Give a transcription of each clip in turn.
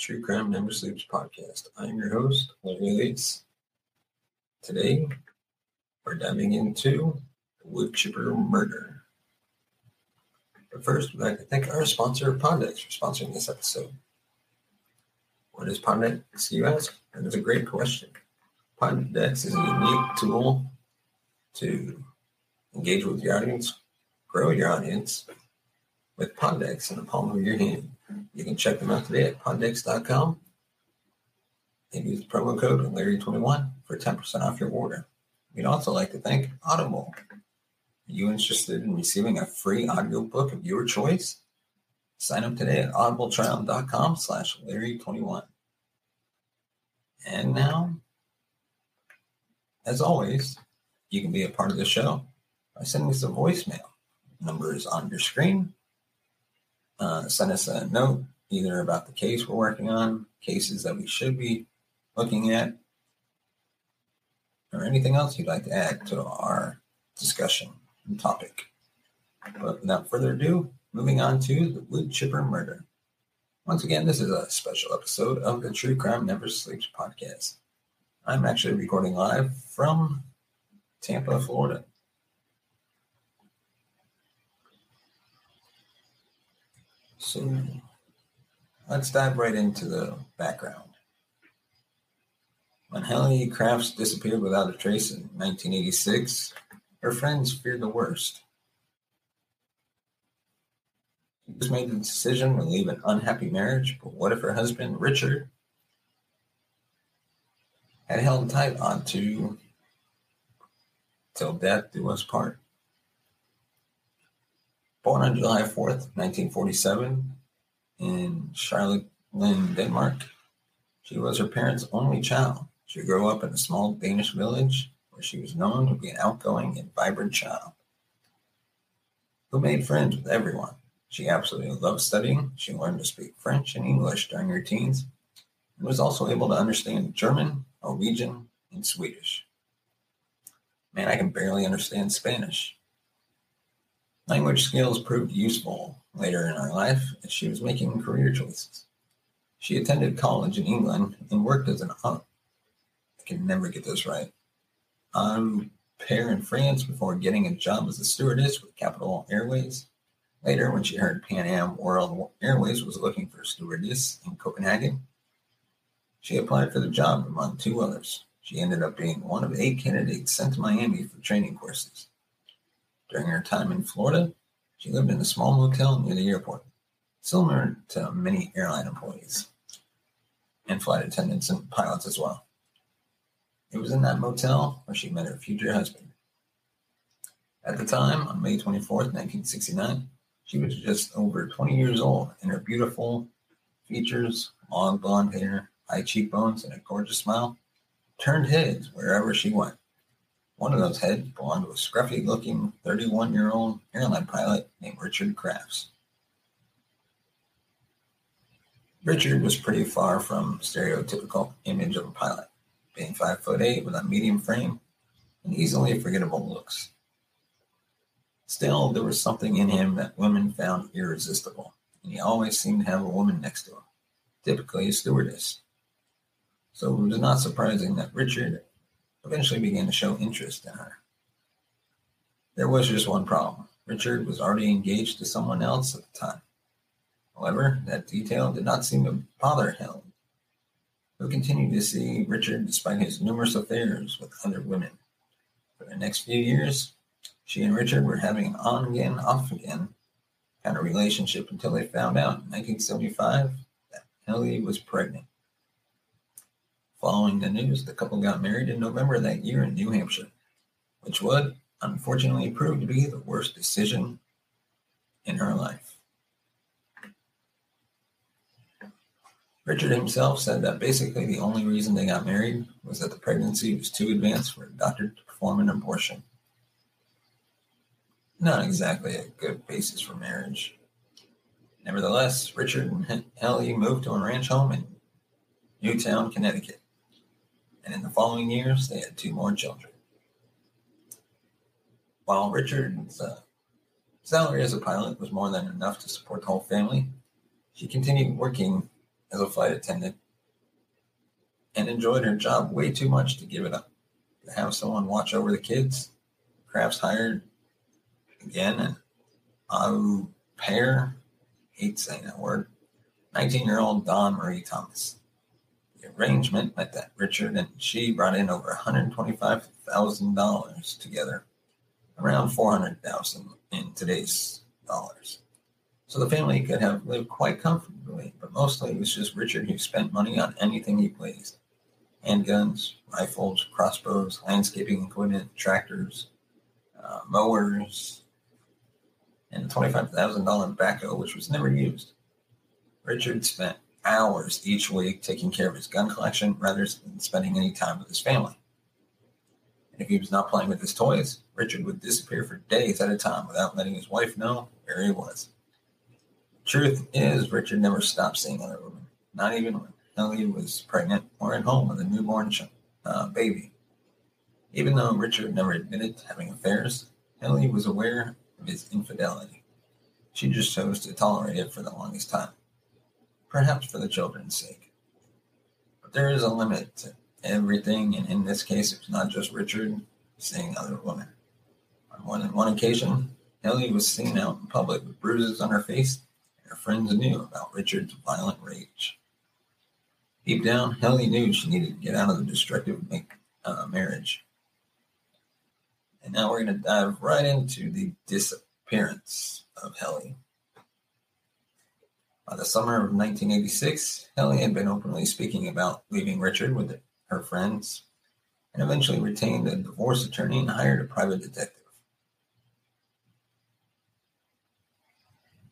True Crime Never Sleeps podcast. I'm your host, Larry Leeds. Today, we're diving into the wood chipper murder. But first, we'd like to thank our sponsor, PodDecks, for sponsoring this episode. What is PodDecks, you ask? That is a great question. PodDecks is a unique tool to engage with your audience, grow your audience with PodDecks in the palm of your hand. You can check them out today at PodDecks.com and use promo code Larry21 for 10% off your order. We'd also like to thank Audible. Are you interested in receiving a free audiobook of your choice? Sign up today at audibletrial.com slash Larry21. And now, as always, you can be a part of the show by sending us a voicemail. Number is on your screen uh, send us a note either about the case we're working on, cases that we should be looking at, or anything else you'd like to add to our discussion and topic. But without further ado, moving on to the wood chipper murder. Once again, this is a special episode of the True Crime Never Sleeps podcast. I'm actually recording live from Tampa, Florida. So let's dive right into the background. When Helle Crafts disappeared without a trace in 1986, her friends feared the worst. She just made the decision to leave an unhappy marriage, but what if her husband, Richard, had held tight onto till death do us part? Born on July 4th, 1947, in Charlottesville, Denmark, she was her parents' only child. She grew up in a small Danish village where she was known to be an outgoing and vibrant child who made friends with everyone. She absolutely loved studying. She learned to speak French and English during her teens and was also able to understand German, Norwegian, and Swedish. Man, I can barely understand Spanish. Language skills proved useful later in her life as she was making career choices. She attended college in England and worked as an aunt. I can never get this right. Au pair in France before getting a job as a stewardess with Capital Airways. Later, when she heard Pan Am World Airways was looking for a stewardess in Copenhagen, she applied for the job among two others. She ended up being one of eight candidates sent to Miami for training courses. During her time in Florida, she lived in a small motel near the airport, similar to many airline employees and flight attendants and pilots as well. It was in that motel where she met her future husband. At the time, on May 24th, 1969, she was just over 20 years old, and her beautiful features, long blonde hair, high cheekbones, and a gorgeous smile turned heads wherever she went. One of those heads belonged to a scruffy looking 31 year old airline pilot named Richard Crafts. Richard was pretty far from stereotypical image of a pilot, being five foot eight with a medium frame and easily forgettable looks. Still, there was something in him that women found irresistible, and he always seemed to have a woman next to him, typically a stewardess. So it was not surprising that Richard eventually began to show interest in her. There was just one problem. Richard was already engaged to someone else at the time. However, that detail did not seem to bother Helen, who continued to see Richard despite his numerous affairs with other women. For the next few years, she and Richard were having an on again, off again kind of relationship until they found out in 1975 that Ellie was pregnant. Following the news, the couple got married in November that year in New Hampshire, which would unfortunately prove to be the worst decision in her life. Richard himself said that basically the only reason they got married was that the pregnancy was too advanced for a doctor to perform an abortion not exactly a good basis for marriage. Nevertheless, Richard and Ellie moved to a ranch home in Newtown, Connecticut. And in the following years, they had two more children. While Richard's uh, salary as a pilot was more than enough to support the whole family, she continued working as a flight attendant and enjoyed her job way too much to give it up. To have someone watch over the kids, Crafts hired again an au pair, hate saying that word, 19 year old Dawn Marie Thomas. Arrangement meant that Richard and she brought in over $125,000 together, around 400000 in today's dollars. So the family could have lived quite comfortably, but mostly it was just Richard who spent money on anything he pleased handguns, rifles, crossbows, landscaping equipment, tractors, uh, mowers, and a $25,000 backhoe, which was never used. Richard spent hours each week taking care of his gun collection rather than spending any time with his family. And if he was not playing with his toys, Richard would disappear for days at a time without letting his wife know where he was. Truth is, Richard never stopped seeing other women, not even when Ellie was pregnant or at home with a newborn uh, baby. Even though Richard never admitted to having affairs, Ellie was aware of his infidelity. She just chose to tolerate it for the longest time, perhaps for the children's sake. But there is a limit to everything, and in this case, it was not just Richard seeing other women. On one, on one occasion, Ellie was seen out in public with bruises on her face, and her friends knew about Richard's violent rage. Deep down, Ellie knew she needed to get out of the destructive uh, marriage and now we're going to dive right into the disappearance of Helle. By the summer of 1986, Helle had been openly speaking about leaving Richard with her friends and eventually retained a divorce attorney and hired a private detective.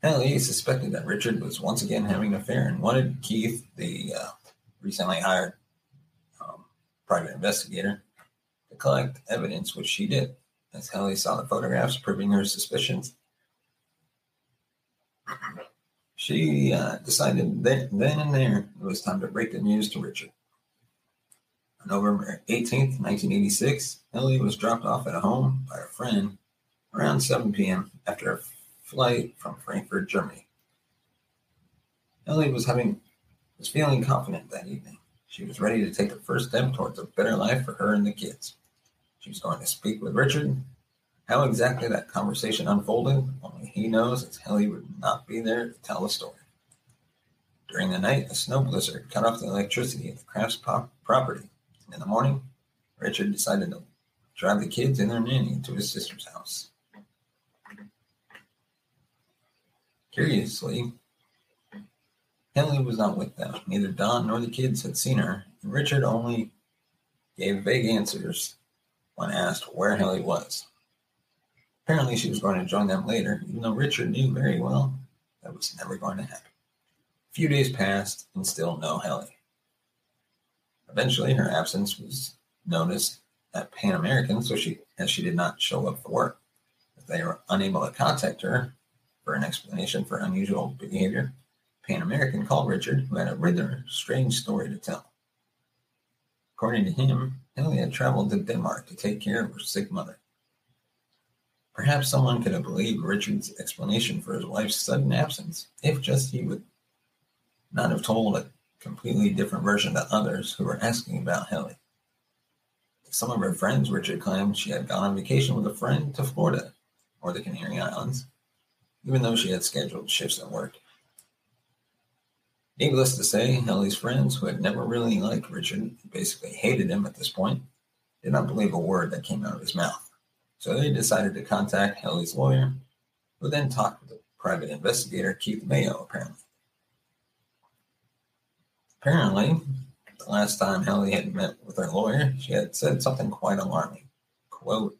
Helle suspected that Richard was once again having an affair and wanted Keith, the uh, recently hired um, private investigator, to collect evidence, which she did, as Helle saw the photographs proving her suspicions. She uh, decided that then and there it was time to break the news to Richard. On November 18th, 1986, Ellie was dropped off at a home by a friend around 7 p.m. after a flight from Frankfurt, Germany. Ellie was having was feeling confident that evening. She was ready to take the first step towards a better life for her and the kids. She was going to speak with Richard. How exactly that conversation unfolded, only he knows, as Helle would not be there to tell the story. During the night, a snow blizzard cut off the electricity at the Crafts pop- property. In the morning, Richard decided to drive the kids and their nanny to his sister's house. Curiously, Henley was not with them. Neither Dawn nor the kids had seen her, and Richard only gave vague answers when asked where Helle was. Apparently, she was going to join them later, even though Richard knew very well that was never going to happen. A few days passed, and still no Helle. Eventually, her absence was noticed at Pan American, so she as she did not show up for work. They were unable to contact her for an explanation for unusual behavior, Pan American called Richard, who had a rather strange story to tell. According to him, Helle had traveled to Denmark to take care of her sick mother. Perhaps someone could have believed Richard's explanation for his wife's sudden absence if just he would not have told a completely different version to others who were asking about Helle. Some of her friends, Richard claimed she had gone on vacation with a friend to Florida or the Canary Islands, even though she had scheduled shifts at work. Needless to say, Helle's friends, who had never really liked Richard, basically hated him at this point, did not believe a word that came out of his mouth. So they decided to contact Helle's lawyer, who then talked with the private investigator, Keith Mayo, apparently. Apparently, the last time Helle had met with her lawyer, she had said something quite alarming. Quote,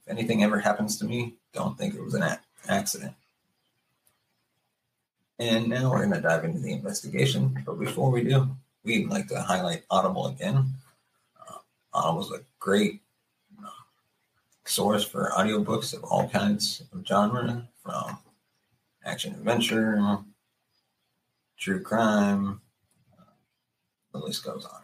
if anything ever happens to me, don't think it was an ac- accident. And now we're going to dive into the investigation. But before we do, we'd like to highlight Audible again. Uh, Audible is a great source for audiobooks of all kinds of genre, from action adventure, true crime, uh, the list goes on.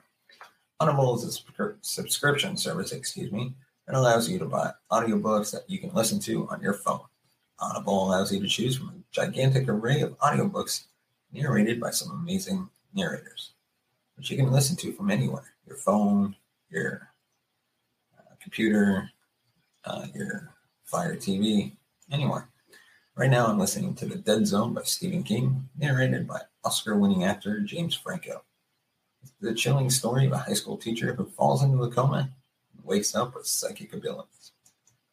Audible is a subscri- subscription service, excuse me, that allows you to buy audiobooks that you can listen to on your phone. Audible allows you to choose from a gigantic array of audiobooks narrated by some amazing narrators, which you can listen to from anywhere your phone, your uh, computer, uh, your Fire TV, anywhere. Right now, I'm listening to The Dead Zone by Stephen King, narrated by Oscar winning actor James Franco. It's the chilling story of a high school teacher who falls into a coma and wakes up with psychic abilities.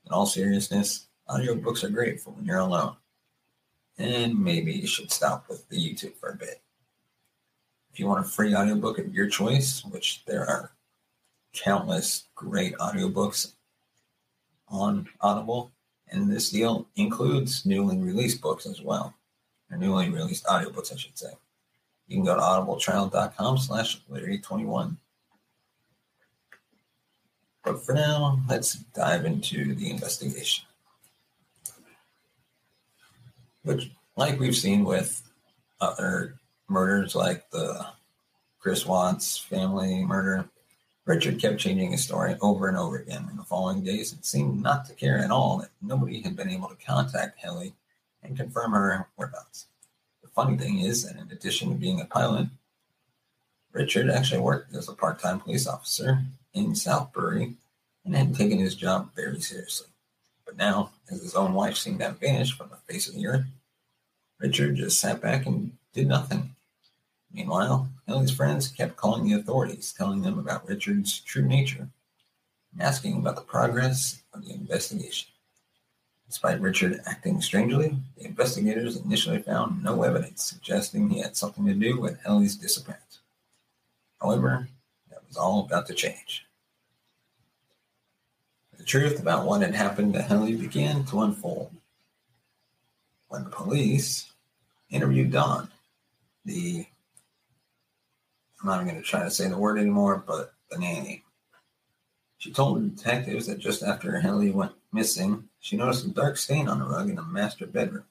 In all seriousness, audiobooks are great for when you're alone. And maybe you should stop with the YouTube for a bit. If you want a free audiobook of your choice, which there are countless great audiobooks on Audible, and this deal includes newly released books as well, or newly released audiobooks, I should say. You can go to audibletrial.com slash Larry21. But for now, let's dive into the investigation. Which, like we've seen with other murders like the Chris Watts family murder, Richard kept changing his story over and over again in the following days and seemed not to care at all that nobody had been able to contact Helle and confirm her whereabouts. The funny thing is that in addition to being a pilot, Richard actually worked as a part time police officer in Southbury and had taken his job very seriously. But now, as his own wife seemed to have vanished from the face of the earth, Richard just sat back and did nothing. Meanwhile, Ellie's friends kept calling the authorities, telling them about Richard's true nature, and asking about the progress of the investigation. Despite Richard acting strangely, the investigators initially found no evidence suggesting he had something to do with Ellie's disappearance. However, that was all about to change. The truth about what had happened to Helle began to unfold when the police interviewed Dawn, the I'm not even going to try to say the word anymore, but the nanny. She told the detectives that just after Helle went missing, she noticed a dark stain on the rug in the master bedroom.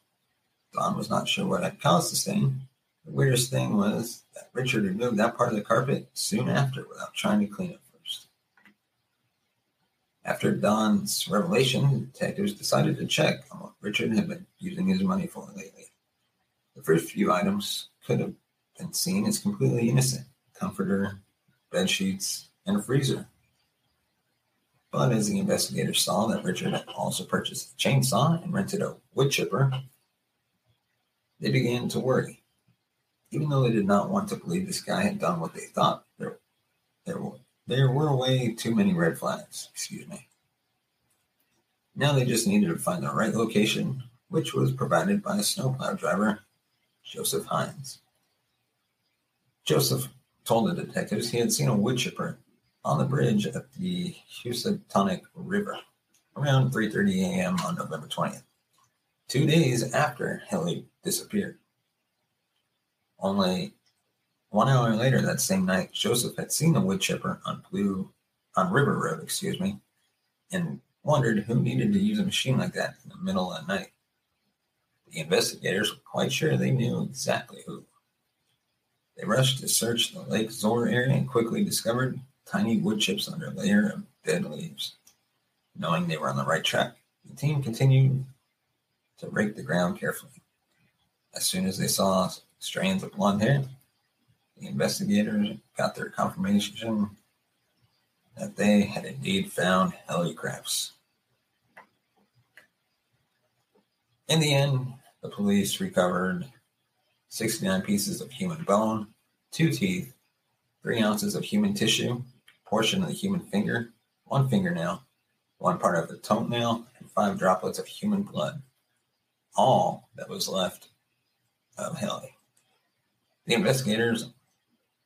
Dawn was not sure what had caused the stain. The weirdest thing was that Richard removed that part of the carpet soon after without trying to clean it first. After Dawn's revelation, the detectives decided to check on what Richard had been using his money for lately. The first few items could have been seen as completely innocent comforter, bed sheets, and a freezer. But as the investigators saw that Richard had also purchased a chainsaw and rented a wood chipper, they began to worry. Even though they did not want to believe this guy had done what they thought, there, there, were, there were way too many red flags. Excuse me. Now they just needed to find the right location, which was provided by a snowplow driver, Joseph Hines. Joseph told the detectives he had seen a wood chipper on the bridge at the Housatonic River around 3:30 a.m. on November 20th, two days after Helle disappeared. Only one hour later that same night, Joseph had seen a wood chipper on Blue on River Road, excuse me, and wondered who needed to use a machine like that in the middle of the night. The investigators were quite sure they knew exactly who. They rushed to search the Lake Zoar area and quickly discovered tiny wood chips under a layer of dead leaves. Knowing they were on the right track, the team continued to rake the ground carefully. As soon as they saw strands of blonde hair, the investigators got their confirmation that they had indeed found Helle Crafts. In the end, the police recovered 69 pieces of human bone, two teeth, three ounces of human tissue, portion of the human finger, one fingernail, one part of the toenail, and five droplets of human blood. All that was left of Haley. The investigators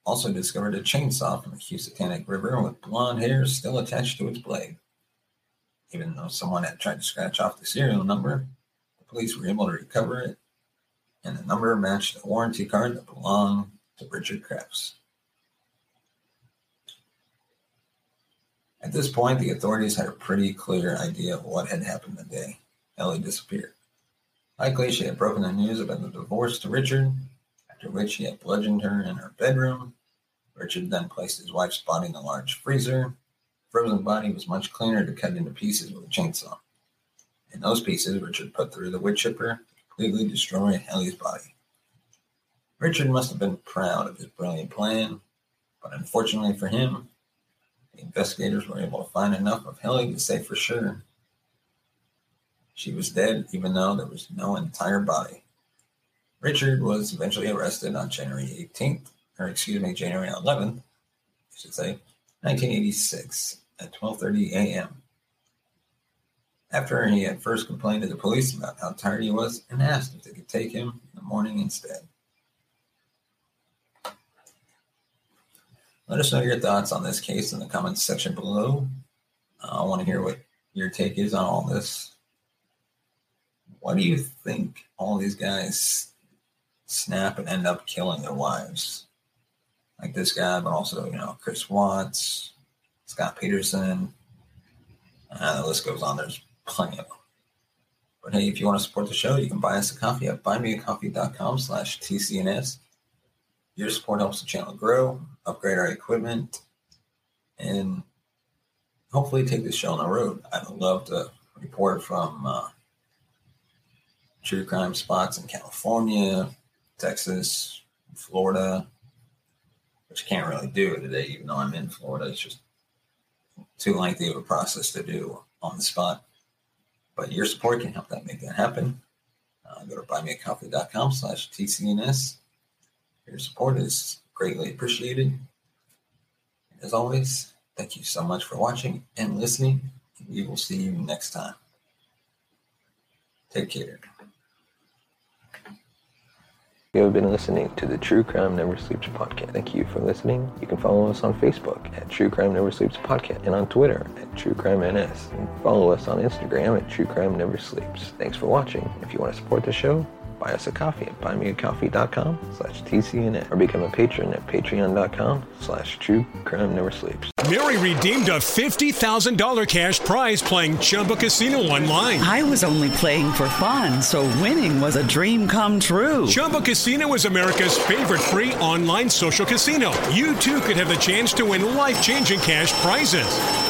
also discovered a chainsaw from the Housatonic River with blonde hairs still attached to its blade. Even though someone had tried to scratch off the serial number, the police were able to recover it, and the number matched a warranty card that belonged to Richard Crafts. At this point, the authorities had a pretty clear idea of what had happened the day Ellie disappeared. Likely, she had broken the news about the divorce to Richard, after which he had bludgeoned her in her bedroom. Richard then placed his wife's body in a large freezer. The frozen body was much cleaner to cut into pieces with a chainsaw. In those pieces, Richard put through the wood chipper completely destroy Helle's body. Richard must have been proud of his brilliant plan, but unfortunately for him, the investigators were able to find enough of Helle to say for sure she was dead, even though there was no entire body. Richard was eventually arrested on January 18th, or excuse me, January 11th, I should say, 1986 at 12:30 a.m. After he had first complained to the police about how tired he was and asked if they could take him in the morning instead. Let us know your thoughts on this case in the comments section below. Uh, I want to hear what your take is on all this. What do you think all these guys snap and end up killing their wives? Like this guy, but also, you know, Chris Watts, Scott Peterson. Uh, the list goes on. There's them. But hey, if you want to support the show, you can buy us a coffee at buymeacoffee.com slash TCNS. Your support helps the channel grow, upgrade our equipment, and hopefully take this show on the road. I'd love to report from uh, true crime spots in California, Texas, Florida, which I can't really do today, even though I'm in Florida. It's just too lengthy of a process to do on the spot. But your support can help that make that happen. Uh, go to buymeacoffee.com slash TCNS. Your support is greatly appreciated. As always, thank you so much for watching and listening. We will see you next time. Take care. You have been listening to the True Crime Never Sleeps podcast. Thank you for listening. You can follow us on Facebook at True Crime Never Sleeps podcast and on Twitter at True Crime NS. And follow us on Instagram at True Crime Never Sleeps. Thanks for watching. If you want to support the show, buy us a coffee at buymeacoffee.com slash TCNN or become a patron at patreon.com slash True Crime Never Sleeps. Mary redeemed a $50,000 cash prize playing Chumba Casino online. I was only playing for fun, so winning was a dream come true. Chumba Casino is America's favorite free online social casino. You too could have the chance to win life changing cash prizes.